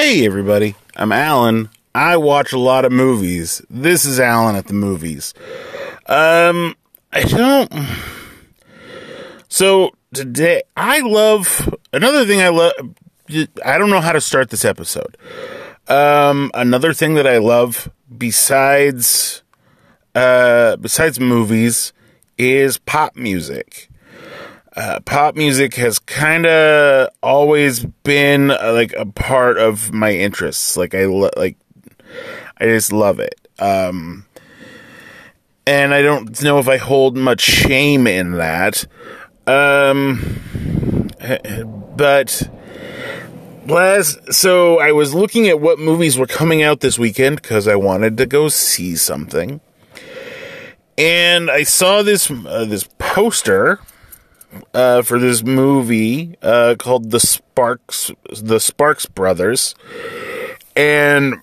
Hey, everybody. I'm Alan. I watch a lot of movies. This is Alan at the movies. Um, I don't. So today, I love another thing. I love. I don't know how to start this episode. Um, another thing that I love besides, uh, besides movies is pop music. Uh, pop music has kind of always been uh, like a part of my interests. Like I lo- like, I just love it. Um, and I don't know if I hold much shame in that. Um, but last, so I was looking at what movies were coming out this weekend because I wanted to go see something, and I saw this uh, this poster uh, for this movie uh, called the Sparks the Sparks Brothers, and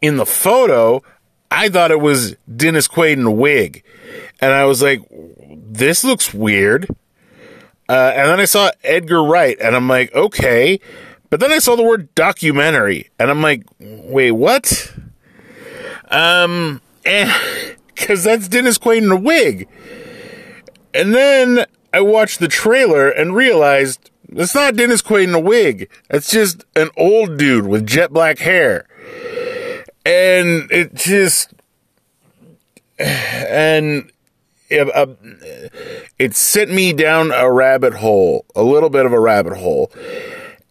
in the photo, I thought it was Dennis Quaid in a wig, and I was like, "This looks weird." Uh, and then I saw Edgar Wright, and I'm like, "Okay," but then I saw the word documentary, and I'm like, "Wait, what?" Um, because that's Dennis Quaid in a wig. And then I watched the trailer and realized it's not Dennis Quaid in a wig. It's just an old dude with jet black hair. And it just. And it, uh, it sent me down a rabbit hole, a little bit of a rabbit hole.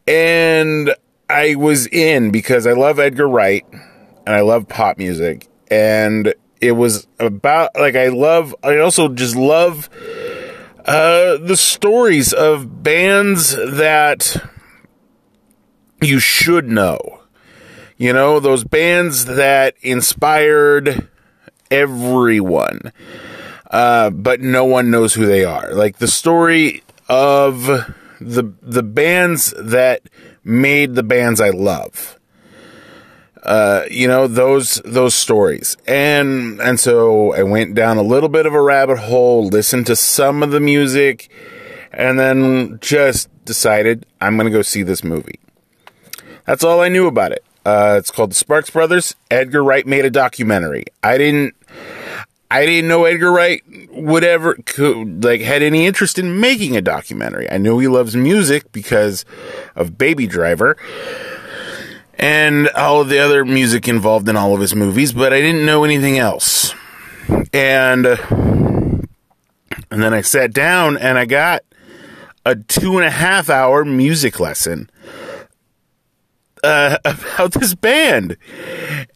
And I was in because I love Edgar Wright and I love pop music. And it was about like I love I also just love uh the stories of bands that you should know. You know, those bands that inspired everyone. Uh but no one knows who they are. Like the story of the the bands that made the bands I love uh, you know those those stories. And and so i went down a little bit of a rabbit hole listened to some of the music and then just decided i'm to go see this movie. That's all i knew about it. Uh, it's called the sparks brothers. Edgar wright made a documentary. I didn't i didn't know edgar wright would ever could, like had any interest in making a documentary. I know he loves music because of baby driver and all of the other music involved in all of his movies, but I didn't know anything else. And and then I sat down and I got a two and a half hour music lesson uh, about this band.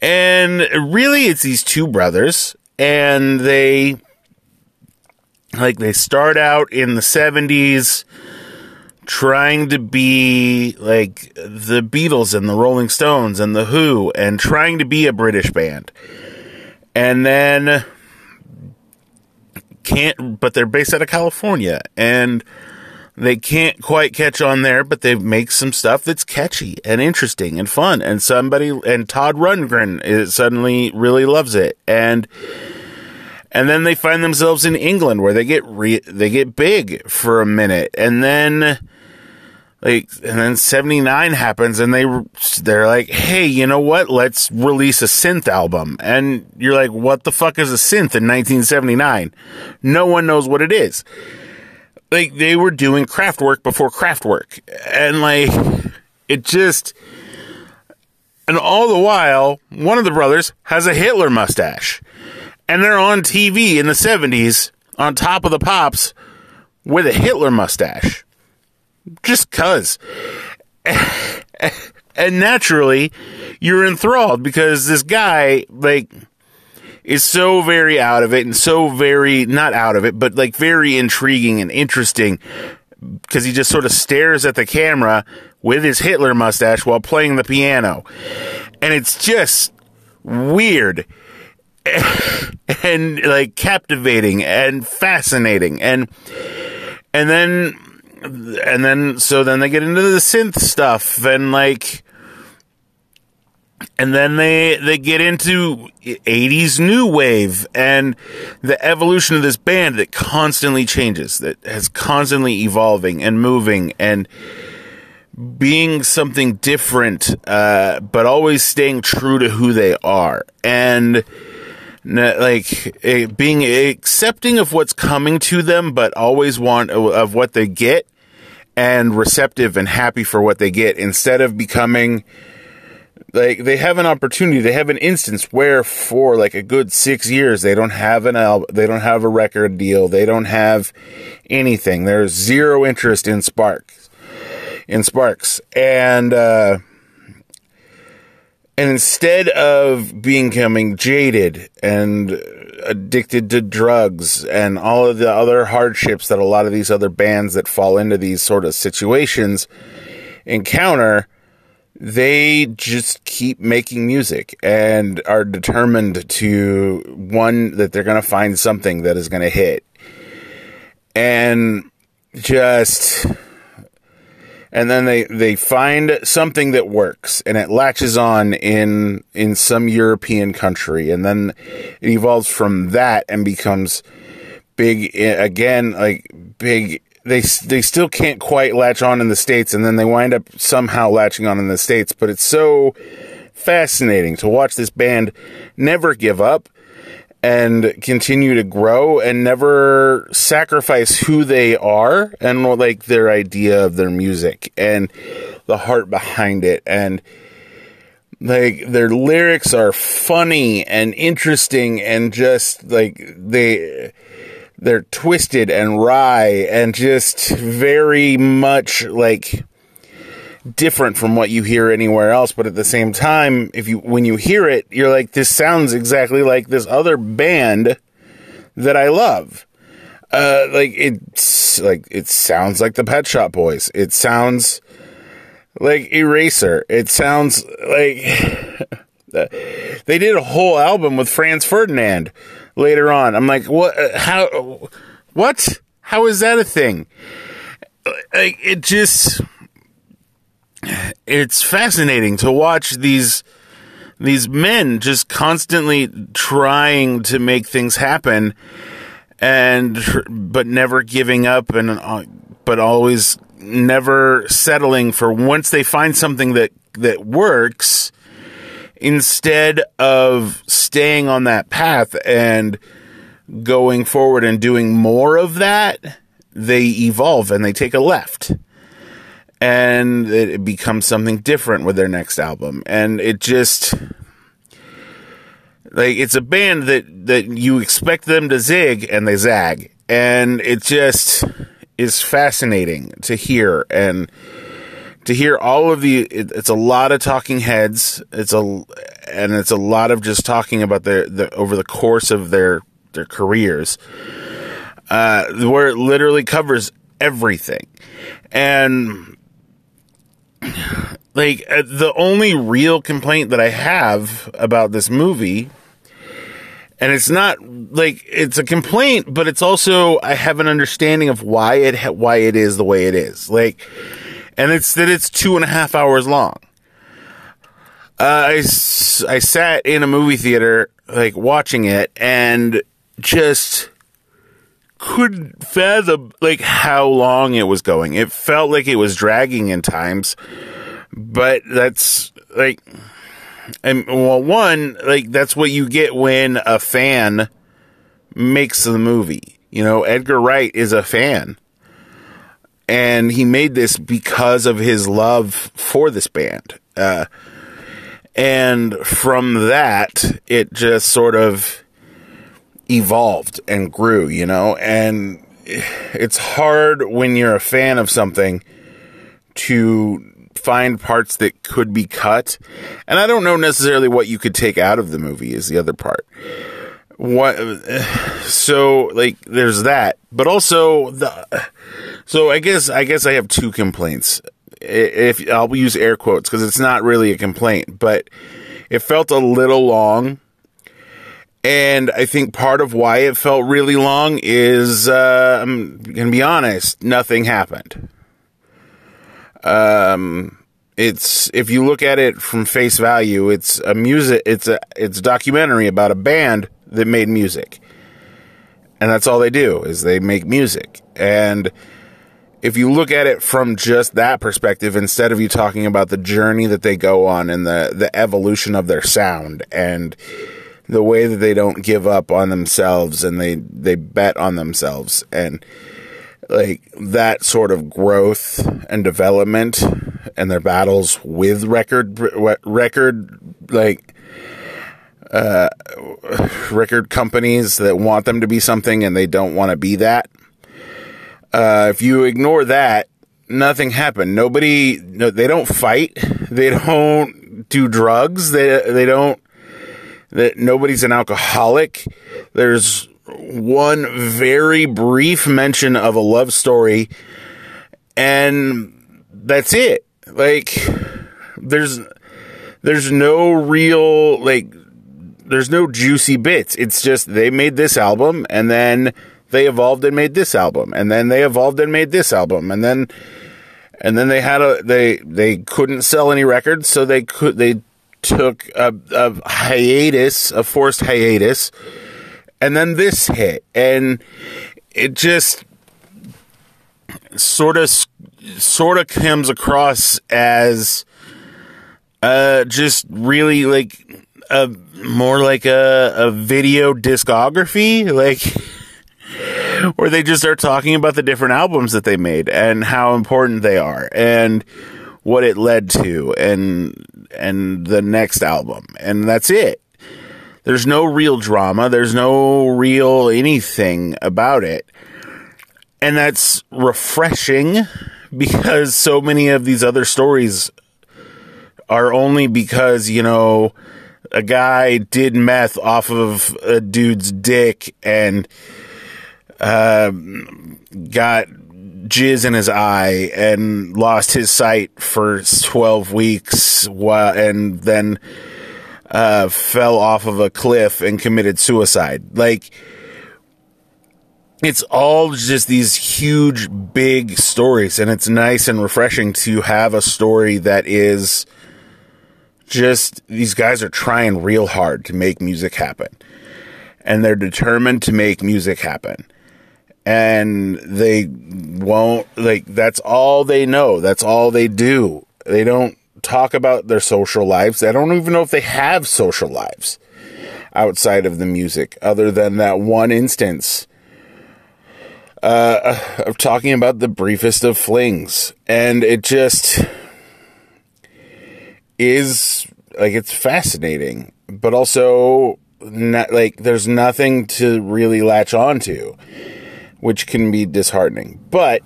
And really, it's these two brothers, and they like they start out in the seventies trying to be like the Beatles and the Rolling Stones and the Who and trying to be a British band. And then can't but they're based out of California and they can't quite catch on there, but they make some stuff that's catchy and interesting and fun. And somebody and Todd Rundgren is, suddenly really loves it. And and then they find themselves in England where they get re- they get big for a minute, and then like and then 79 happens and they they're like hey you know what? Let's release a synth album. And you're like what the fuck is a synth in 1979 no one knows what it is. Like they were doing Kraftwerk before Kraftwerk and like it just and all the while one of the brothers has a hitler mustache. And they're on tv in the 70s on top of the pops with a hitler mustache just cuz. and naturally, you're enthralled because this guy, like, is so very out of it and so very, not out of it, but like very intriguing and interesting because he just sort of stares at the camera with his Hitler mustache while playing the piano. And it's just weird and like captivating and fascinating and and then and then so then they get into the synth stuff and like and then they they get into 80s new wave and the evolution of this band that constantly changes that has constantly evolving and moving and being something different, uh, but always staying true to who they are. And like eh, being accepting of what's coming to them, but always want of what they get and receptive and happy for what they get instead of becoming like they have an opportunity they have an instance where for like a good six years they don't have an album they don't have a record deal they don't have anything. There's zero interest in sparks in sparks. And uh and instead of becoming jaded and addicted to drugs and all of the other hardships that a lot of these other bands that fall into these sort of situations encounter, they just keep making music and are determined to one that they're going to find something that is going to hit. And just and then they they find something that works and it latches on in in some European country. And then it evolves from that and becomes big eh, again like big they they still can't quite latch on in the states and then they wind up somehow latching on in the states. But it's so fascinating to watch this band never give up and continue to grow and never sacrifice who they are and like their idea of their music and the heart behind it. And like their lyrics are funny and interesting and just like they they're twisted and wry and just very much like different from what you hear anywhere else but at the same time if you when you hear it you're like this sounds exactly like this other band that I love. Uh like it's like it sounds like the Pet Shop Boys. It sounds like Erasure. It sounds like they did a whole album with Franz Ferdinand later on. I'm like what how what? How is that a thing? Like it just it's fascinating to watch these these men just constantly trying to make things happen and but never giving up and uh, but always never settling for once they find something that that works instead of staying on that path and going forward and doing more of that they evolve and they take a left and it becomes something different with their next album. And it just like it's a band that that you expect them to zig and they zag. And it just is fascinating to hear and to hear all of the it, it's a lot of talking heads. It's a and it's a lot of just talking about their the over the course of their their careers uh where it literally covers everything. And like uh, the only real complaint that I have about this movie and it's not like it's a complaint, but it's also I have an understanding of why it ha- why it is the way it is. Like, and it's that it's two and a half hours long. Uh, I I sat in a movie theater like watching it and just couldn't fathom like how long it was going. It felt like it was dragging in times, but that's like, and well, one like that's what you get when a fan makes the movie. You know, Edgar Wright is a fan. And he made this because of his love for this band. Uh, and from that, it just sort of evolved and grew, you know, and it's hard when you're a fan of something to find parts that could be cut. And I don't know necessarily what you could take out of the movie is the other part. What so like there's that, but also the so I guess I guess I have two complaints. If I'll use air quotes because it's not really a complaint, but it felt a little long and I think part of why it felt really long is, uh, I'm going to be honest, nothing happened. Um, it's, if you look at it from face value, it's a music, it's a, it's a documentary about a band that made music. And that's all they do is they make music. And if you look at it from just that perspective, instead of you talking about the journey that they go on and the, the evolution of their sound and the way that they don't give up on themselves and they, they bet on themselves and like that sort of growth and development and their battles with record, record, like, uh, record companies that want them to be something and they don't want to be that uh, if you ignore that, nothing happened. Nobody, no, they don't fight. They don't do drugs. They they don't. That nobody's an alcoholic. There's one very brief mention of a love story, and that's it. Like there's there's no real like there's no juicy bits. It's just they made this album and then they evolved and made this album, and then they evolved and made this album, and then and then they had a they they couldn't sell any records, so they could they took a, a hiatus, a forced hiatus, and then this hit, and it just sort of sort of comes across as uh just really like a more like a a video discography like where they just start talking about the different albums that they made and how important they are and what it led to and and the next album. And that's it. There's no real drama. There's no real anything about it. And that's refreshing because so many of these other stories are only because you know a guy did meth off of a dude's dick and uh, got jizz in his eye and lost his sight for 12 weeks while, and then uh, fell off of a cliff and committed suicide. Like, it's all just these huge, big stories, and it's nice and refreshing to have a story that is just these guys are trying real hard to make music happen, and they're determined to make music happen and they won't like that's all they know. That's all they do. They don't talk about their social lives. I don't even know if they have social lives outside of the music other than that one instance uh, of talking about the briefest of flings. And it just is like it's fascinating. But also not like there's nothing to really latch on to which can be disheartening. But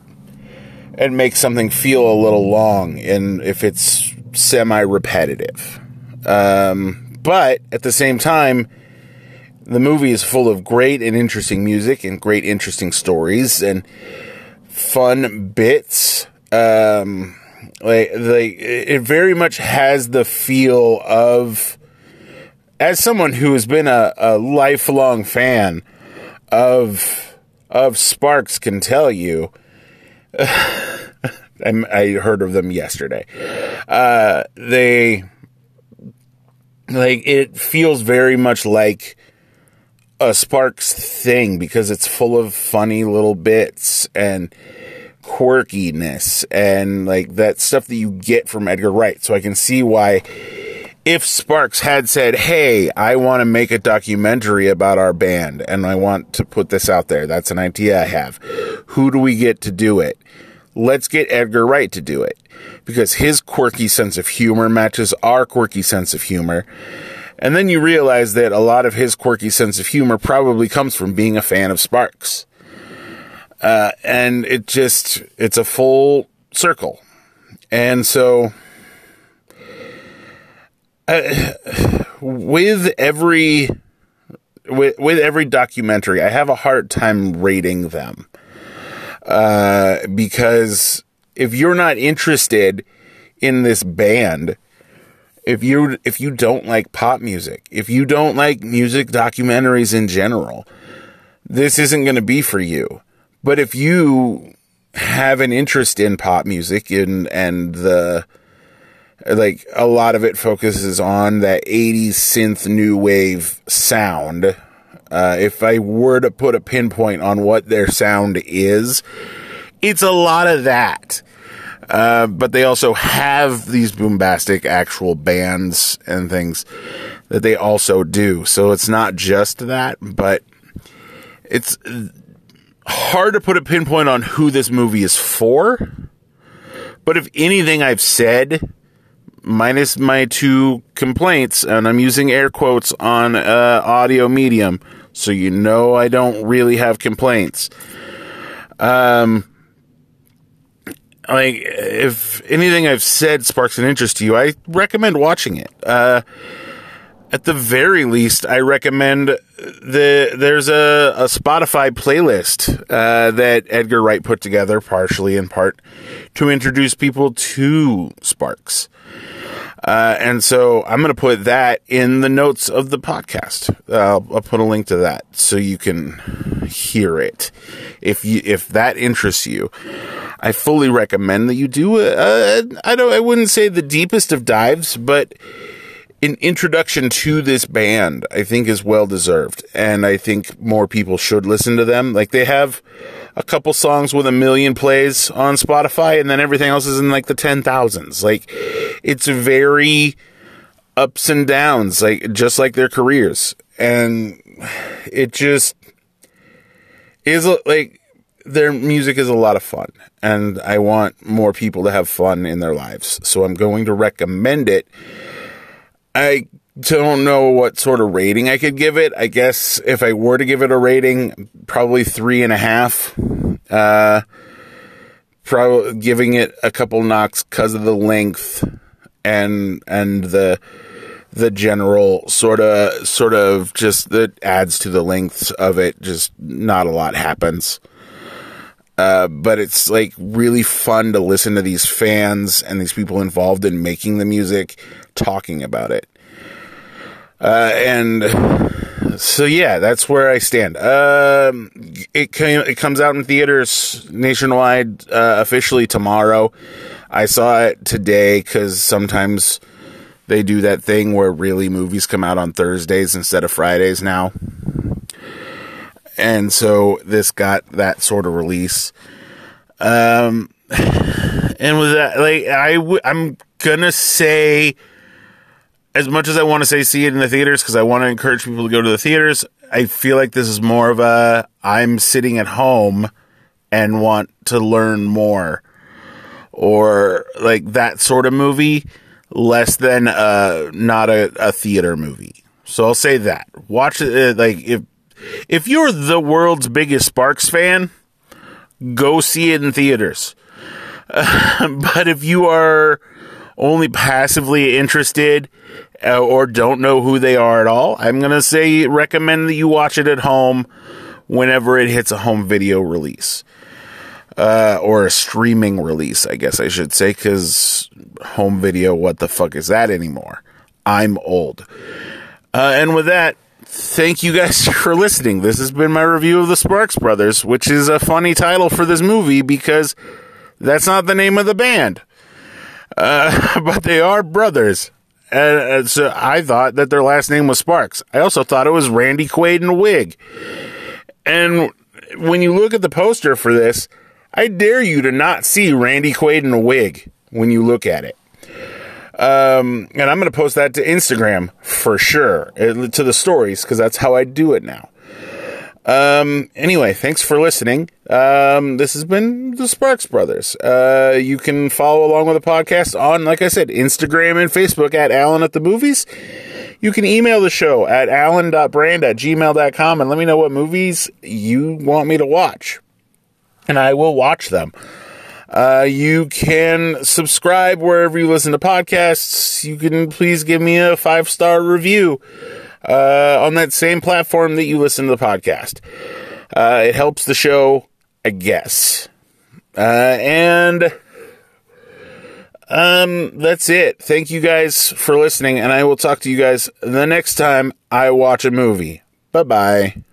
it makes something feel a little long and if it's semi repetitive. Um, but at the same time, the movie is full of great and interesting music and great interesting stories and fun bits. Um, like, like it very much has the feel of, as someone who has been a, a lifelong fan of of Sparks can tell you. I heard of them yesterday. Uh, they like it feels very much like a Sparks thing because it's full of funny little bits and quirkiness and like that stuff that you get from Edgar Wright. So I can see why if Sparks had said, Hey, I want to make a documentary about our band and I want to put this out there. That's an idea I have. Who do we get to do it? Let's get Edgar Wright to do it because his quirky sense of humor matches our quirky sense of humor. And then you realize that a lot of his quirky sense of humor probably comes from being a fan of Sparks. Uh, and it just, it's a full circle. And so, uh, with every with with every documentary, I have a hard time rating them uh, because if you're not interested in this band, if you if you don't like pop music, if you don't like music documentaries in general, this isn't going to be for you. But if you have an interest in pop music and and the like a lot of it focuses on that 80s synth new wave sound. Uh, if I were to put a pinpoint on what their sound is, it's a lot of that. Uh, but they also have these boombastic actual bands and things that they also do. So it's not just that, but it's hard to put a pinpoint on who this movie is for. But if anything I've said, minus my two complaints, and I'm using air quotes on uh, audio medium, so you know I don't really have complaints. Um, like if anything I've said sparks an interest to you, I recommend watching it. Uh, at the very least, I recommend the there's a, a Spotify playlist uh, that Edgar Wright put together, partially in part, to introduce people to Sparks. Uh, and so I'm going to put that in the notes of the podcast. I'll, I'll, put a link to that so you can hear it. If you, if that interests you, I fully recommend that you do a, a I don't, I wouldn't say the deepest of dives, but an introduction to this band, I think is well deserved. And I think more people should listen to them. Like they have a couple songs with a million plays on Spotify and then everything else is in like the 10,000s. Like it's very ups and downs, like just like their careers. And it just is like their music is a lot of fun and I want more people to have fun in their lives. So I'm going to recommend it I don't know what sort of rating I could give it. I guess if I were to give it a rating, probably three and a half. Uh, probably giving it a couple knocks because of the length and and the the general sort of sort of just that adds to the length of it. Just not a lot happens. Uh, but it's like really fun to listen to these fans and these people involved in making the music talking about it. Uh, and so yeah, that's where I stand. Um, it came, it comes out in theaters nationwide uh, officially tomorrow. I saw it today because sometimes they do that thing where really movies come out on Thursdays instead of Fridays now. And so this got that sort of release. Um, and with that, like I, w- I'm gonna say as much as I want to say see it in the theaters because I want to encourage people to go to the theaters, I feel like this is more of a I'm sitting at home and want to learn more or like that sort of movie less than uh not a, a theater movie. So I'll say that. Watch it uh, like if if you're the world's biggest Sparks fan, go see it in theaters. But if you are only passively interested uh, or don't know who they are at all, I'm going to say recommend that you watch it at home whenever it hits a home video release. Uh, or a streaming release, I guess I should say, because home video, what the fuck is that anymore? I'm old. Uh, and with that, thank you guys for listening. This has been my review of the Sparks Brothers, which is a funny title for this movie because that's not the name of the band. Uh, but they are brothers. And, so I thought that their last name was Sparks. I also thought it was Randy Quaid in a Wig. And when you look at the poster for this, I dare you to not see Randy Quaid in a wig when you look at it. Um, and I'm going to post that to Instagram for sure, uh, to the stories, because that's how I do it now. Um, anyway, thanks for listening. Um, this has been the Sparks Brothers. Uh, you can follow along with the podcast on, like I said, Instagram and Facebook at Alan at the Movies. You can email the show at alan.brand at gmail.com and let me know what movies you want me to watch. And I will watch them. Uh, you can subscribe wherever you listen to podcasts. You can please give me a five star review uh, on that same platform that you listen to the podcast. Uh, it helps the show, I guess. Uh, and um, that's it. Thank you guys for listening, and I will talk to you guys the next time I watch a movie. Bye bye.